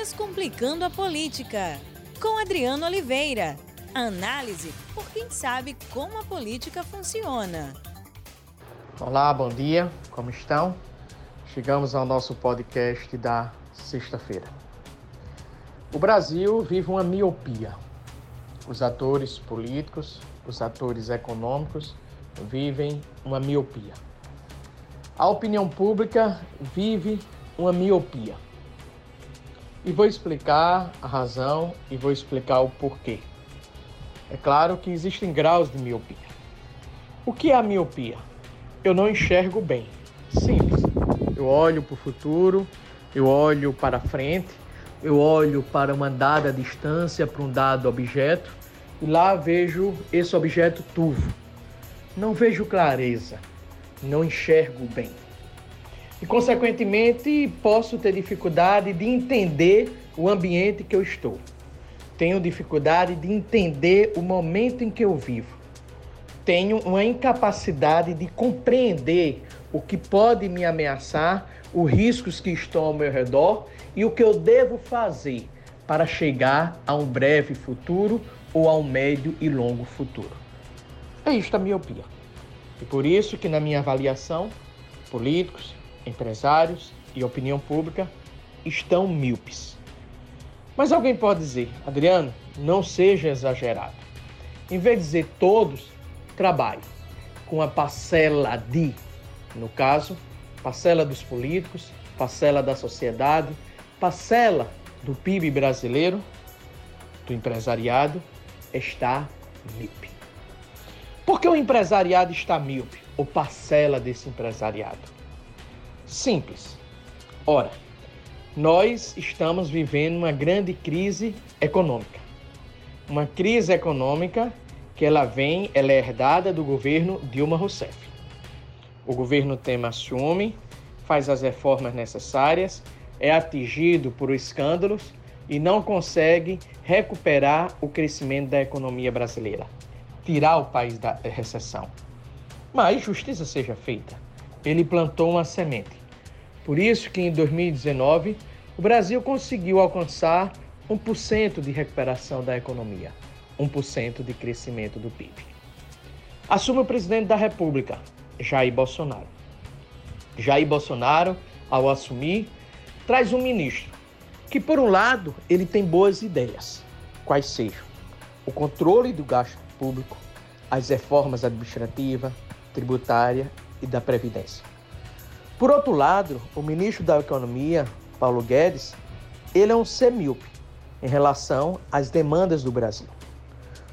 Descomplicando a Política, com Adriano Oliveira. Análise por quem sabe como a política funciona. Olá, bom dia, como estão? Chegamos ao nosso podcast da sexta-feira. O Brasil vive uma miopia. Os atores políticos, os atores econômicos vivem uma miopia. A opinião pública vive uma miopia. E vou explicar a razão e vou explicar o porquê. É claro que existem graus de miopia. O que é a miopia? Eu não enxergo bem. Simples. Eu olho para o futuro, eu olho para frente, eu olho para uma dada distância, para um dado objeto, e lá vejo esse objeto turvo. Não vejo clareza, não enxergo bem e, consequentemente, posso ter dificuldade de entender o ambiente que eu estou. Tenho dificuldade de entender o momento em que eu vivo. Tenho uma incapacidade de compreender o que pode me ameaçar, os riscos que estão ao meu redor e o que eu devo fazer para chegar a um breve futuro ou a um médio e longo futuro. É isto a miopia. E por isso que na minha avaliação, políticos, empresários e opinião pública estão míopes. Mas alguém pode dizer, Adriano, não seja exagerado. Em vez de dizer todos, trabalhe com a parcela de, no caso, parcela dos políticos, parcela da sociedade, parcela do PIB brasileiro, do empresariado, está míope. Por que o empresariado está míope, ou parcela desse empresariado? Simples. Ora, nós estamos vivendo uma grande crise econômica. Uma crise econômica que ela vem, ela é herdada do governo Dilma Rousseff. O governo Temer assume, faz as reformas necessárias, é atingido por escândalos e não consegue recuperar o crescimento da economia brasileira, tirar o país da recessão. Mas justiça seja feita. Ele plantou uma semente. Por isso que em 2019 o Brasil conseguiu alcançar 1% de recuperação da economia, 1% de crescimento do PIB. Assume o presidente da República, Jair Bolsonaro. Jair Bolsonaro, ao assumir, traz um ministro que, por um lado, ele tem boas ideias, quais sejam o controle do gasto público, as reformas administrativa, tributária e da Previdência. Por outro lado, o ministro da Economia, Paulo Guedes, ele é um semíope em relação às demandas do Brasil.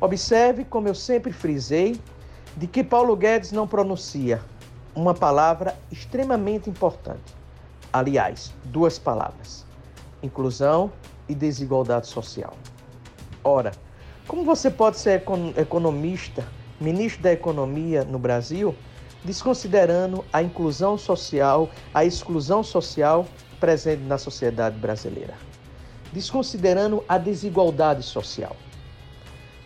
Observe, como eu sempre frisei, de que Paulo Guedes não pronuncia uma palavra extremamente importante. Aliás, duas palavras: inclusão e desigualdade social. Ora, como você pode ser economista, ministro da Economia no Brasil, desconsiderando a inclusão social, a exclusão social presente na sociedade brasileira, desconsiderando a desigualdade social.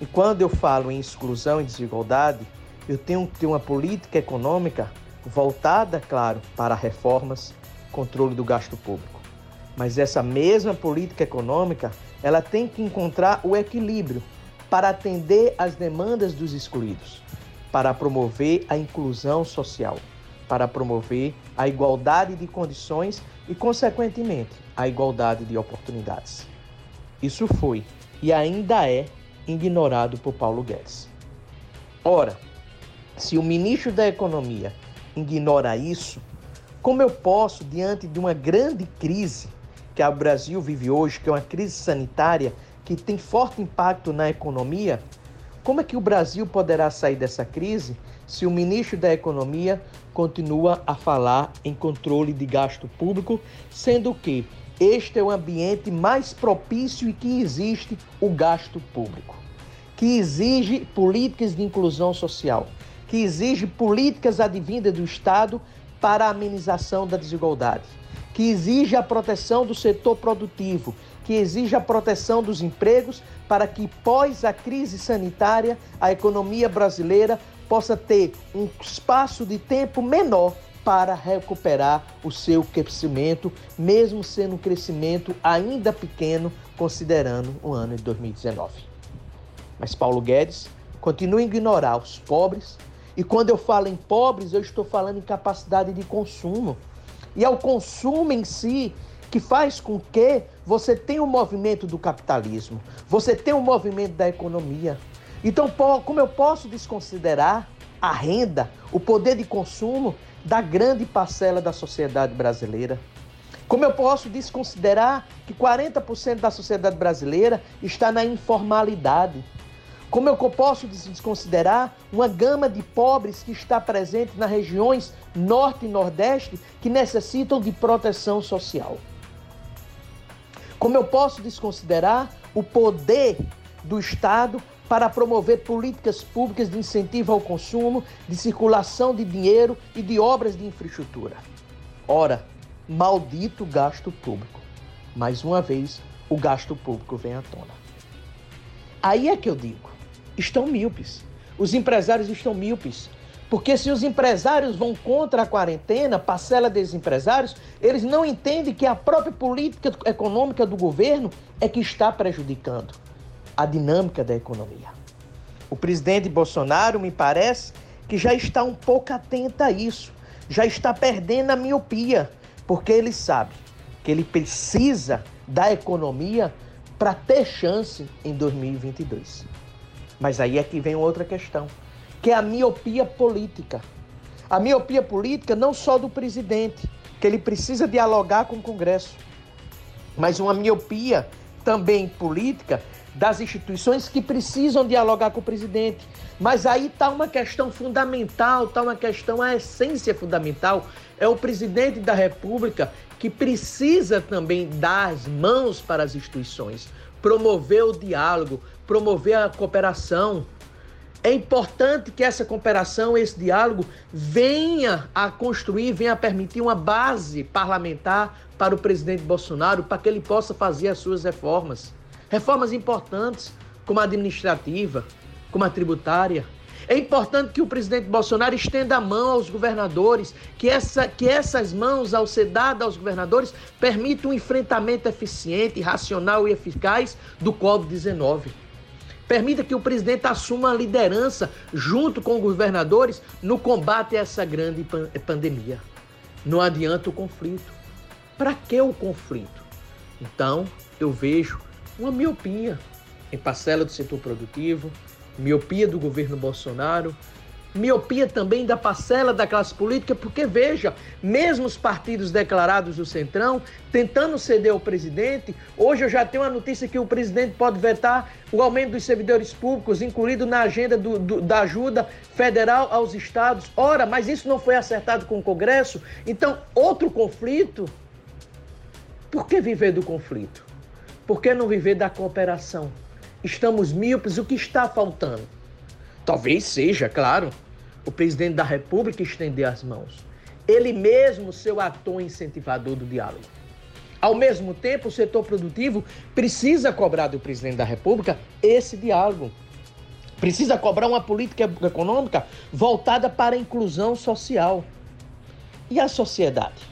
E quando eu falo em exclusão e desigualdade, eu tenho que ter uma política econômica voltada, claro, para reformas, controle do gasto público. Mas essa mesma política econômica, ela tem que encontrar o equilíbrio para atender às demandas dos excluídos para promover a inclusão social, para promover a igualdade de condições e, consequentemente, a igualdade de oportunidades. Isso foi e ainda é ignorado por Paulo Guedes. Ora, se o ministro da Economia ignora isso, como eu posso, diante de uma grande crise que o Brasil vive hoje, que é uma crise sanitária que tem forte impacto na economia, como é que o Brasil poderá sair dessa crise se o ministro da Economia continua a falar em controle de gasto público, sendo que este é o ambiente mais propício e que existe o gasto público, que exige políticas de inclusão social, que exige políticas advindas do Estado para a amenização da desigualdade, que exige a proteção do setor produtivo, que exige a proteção dos empregos para que, pós a crise sanitária, a economia brasileira possa ter um espaço de tempo menor para recuperar o seu crescimento, mesmo sendo um crescimento ainda pequeno, considerando o ano de 2019. Mas Paulo Guedes continua a ignorar os pobres, e quando eu falo em pobres, eu estou falando em capacidade de consumo. E é o consumo em si que faz com que você tenha o um movimento do capitalismo, você tenha o um movimento da economia. Então, como eu posso desconsiderar a renda, o poder de consumo da grande parcela da sociedade brasileira? Como eu posso desconsiderar que 40% da sociedade brasileira está na informalidade? Como eu posso desconsiderar uma gama de pobres que está presente nas regiões norte e nordeste que necessitam de proteção social? Como eu posso desconsiderar o poder do Estado para promover políticas públicas de incentivo ao consumo, de circulação de dinheiro e de obras de infraestrutura? Ora, maldito gasto público. Mais uma vez, o gasto público vem à tona. Aí é que eu digo: estão míopes. Os empresários estão míopes. Porque se os empresários vão contra a quarentena, parcela desses empresários, eles não entendem que a própria política econômica do governo é que está prejudicando a dinâmica da economia. O presidente Bolsonaro, me parece, que já está um pouco atento a isso, já está perdendo a miopia, porque ele sabe que ele precisa da economia para ter chance em 2022. Mas aí é que vem outra questão que é a miopia política. A miopia política não só do presidente, que ele precisa dialogar com o Congresso, mas uma miopia também política das instituições que precisam dialogar com o presidente. Mas aí está uma questão fundamental, está uma questão, a essência fundamental é o presidente da República que precisa também dar as mãos para as instituições, promover o diálogo, promover a cooperação, é importante que essa cooperação, esse diálogo, venha a construir, venha a permitir uma base parlamentar para o presidente Bolsonaro, para que ele possa fazer as suas reformas. Reformas importantes, como a administrativa, como a tributária. É importante que o presidente Bolsonaro estenda a mão aos governadores, que, essa, que essas mãos, ao ser dadas aos governadores, permitam um enfrentamento eficiente, racional e eficaz do Covid-19. Permita que o presidente assuma a liderança junto com governadores no combate a essa grande pandemia. Não adianta o conflito. Para que o conflito? Então, eu vejo uma miopia em parcela do setor produtivo, miopia do governo Bolsonaro, miopia também da parcela da classe política, porque veja, mesmo os partidos declarados do Centrão, tentando ceder ao presidente, hoje eu já tenho uma notícia que o presidente pode vetar o aumento dos servidores públicos, incluído na agenda do, do, da ajuda federal aos estados. Ora, mas isso não foi acertado com o Congresso, então outro conflito. Por que viver do conflito? Por que não viver da cooperação? Estamos míopes, o que está faltando? Talvez seja, claro, o presidente da República estender as mãos. Ele mesmo ser o ator incentivador do diálogo. Ao mesmo tempo, o setor produtivo precisa cobrar do presidente da República esse diálogo. Precisa cobrar uma política econômica voltada para a inclusão social. E a sociedade?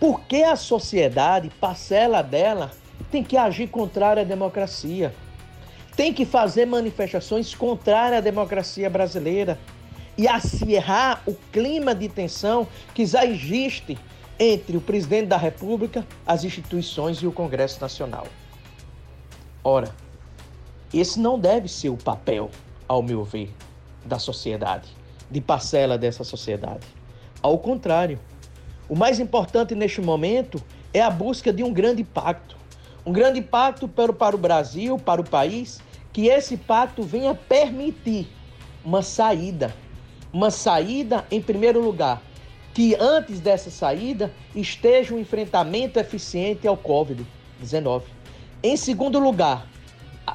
Por que a sociedade, parcela dela, tem que agir contrária à democracia? Tem que fazer manifestações contrárias à democracia brasileira? E acirrar o clima de tensão que já existe entre o presidente da República, as instituições e o Congresso Nacional. Ora, esse não deve ser o papel, ao meu ver, da sociedade, de parcela dessa sociedade. Ao contrário, o mais importante neste momento é a busca de um grande pacto. Um grande pacto para, para o Brasil, para o país, que esse pacto venha permitir uma saída uma saída, em primeiro lugar, que antes dessa saída esteja um enfrentamento eficiente ao Covid-19. Em segundo lugar,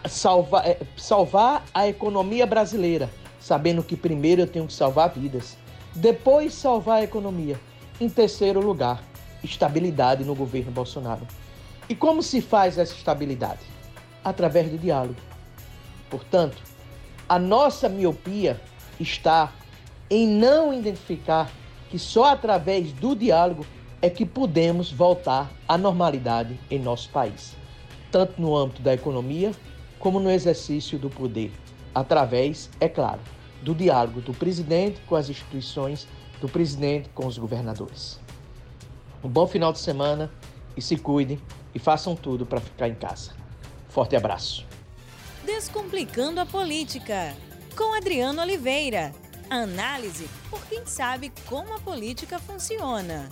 salvar, é, salvar a economia brasileira, sabendo que primeiro eu tenho que salvar vidas, depois salvar a economia. Em terceiro lugar, estabilidade no governo Bolsonaro. E como se faz essa estabilidade? Através do diálogo. Portanto, a nossa miopia está em não identificar que só através do diálogo é que podemos voltar à normalidade em nosso país, tanto no âmbito da economia como no exercício do poder, através, é claro, do diálogo do presidente com as instituições, do presidente com os governadores. Um bom final de semana e se cuidem e façam tudo para ficar em casa. Forte abraço. Descomplicando a política, com Adriano Oliveira. Análise por quem sabe como a política funciona.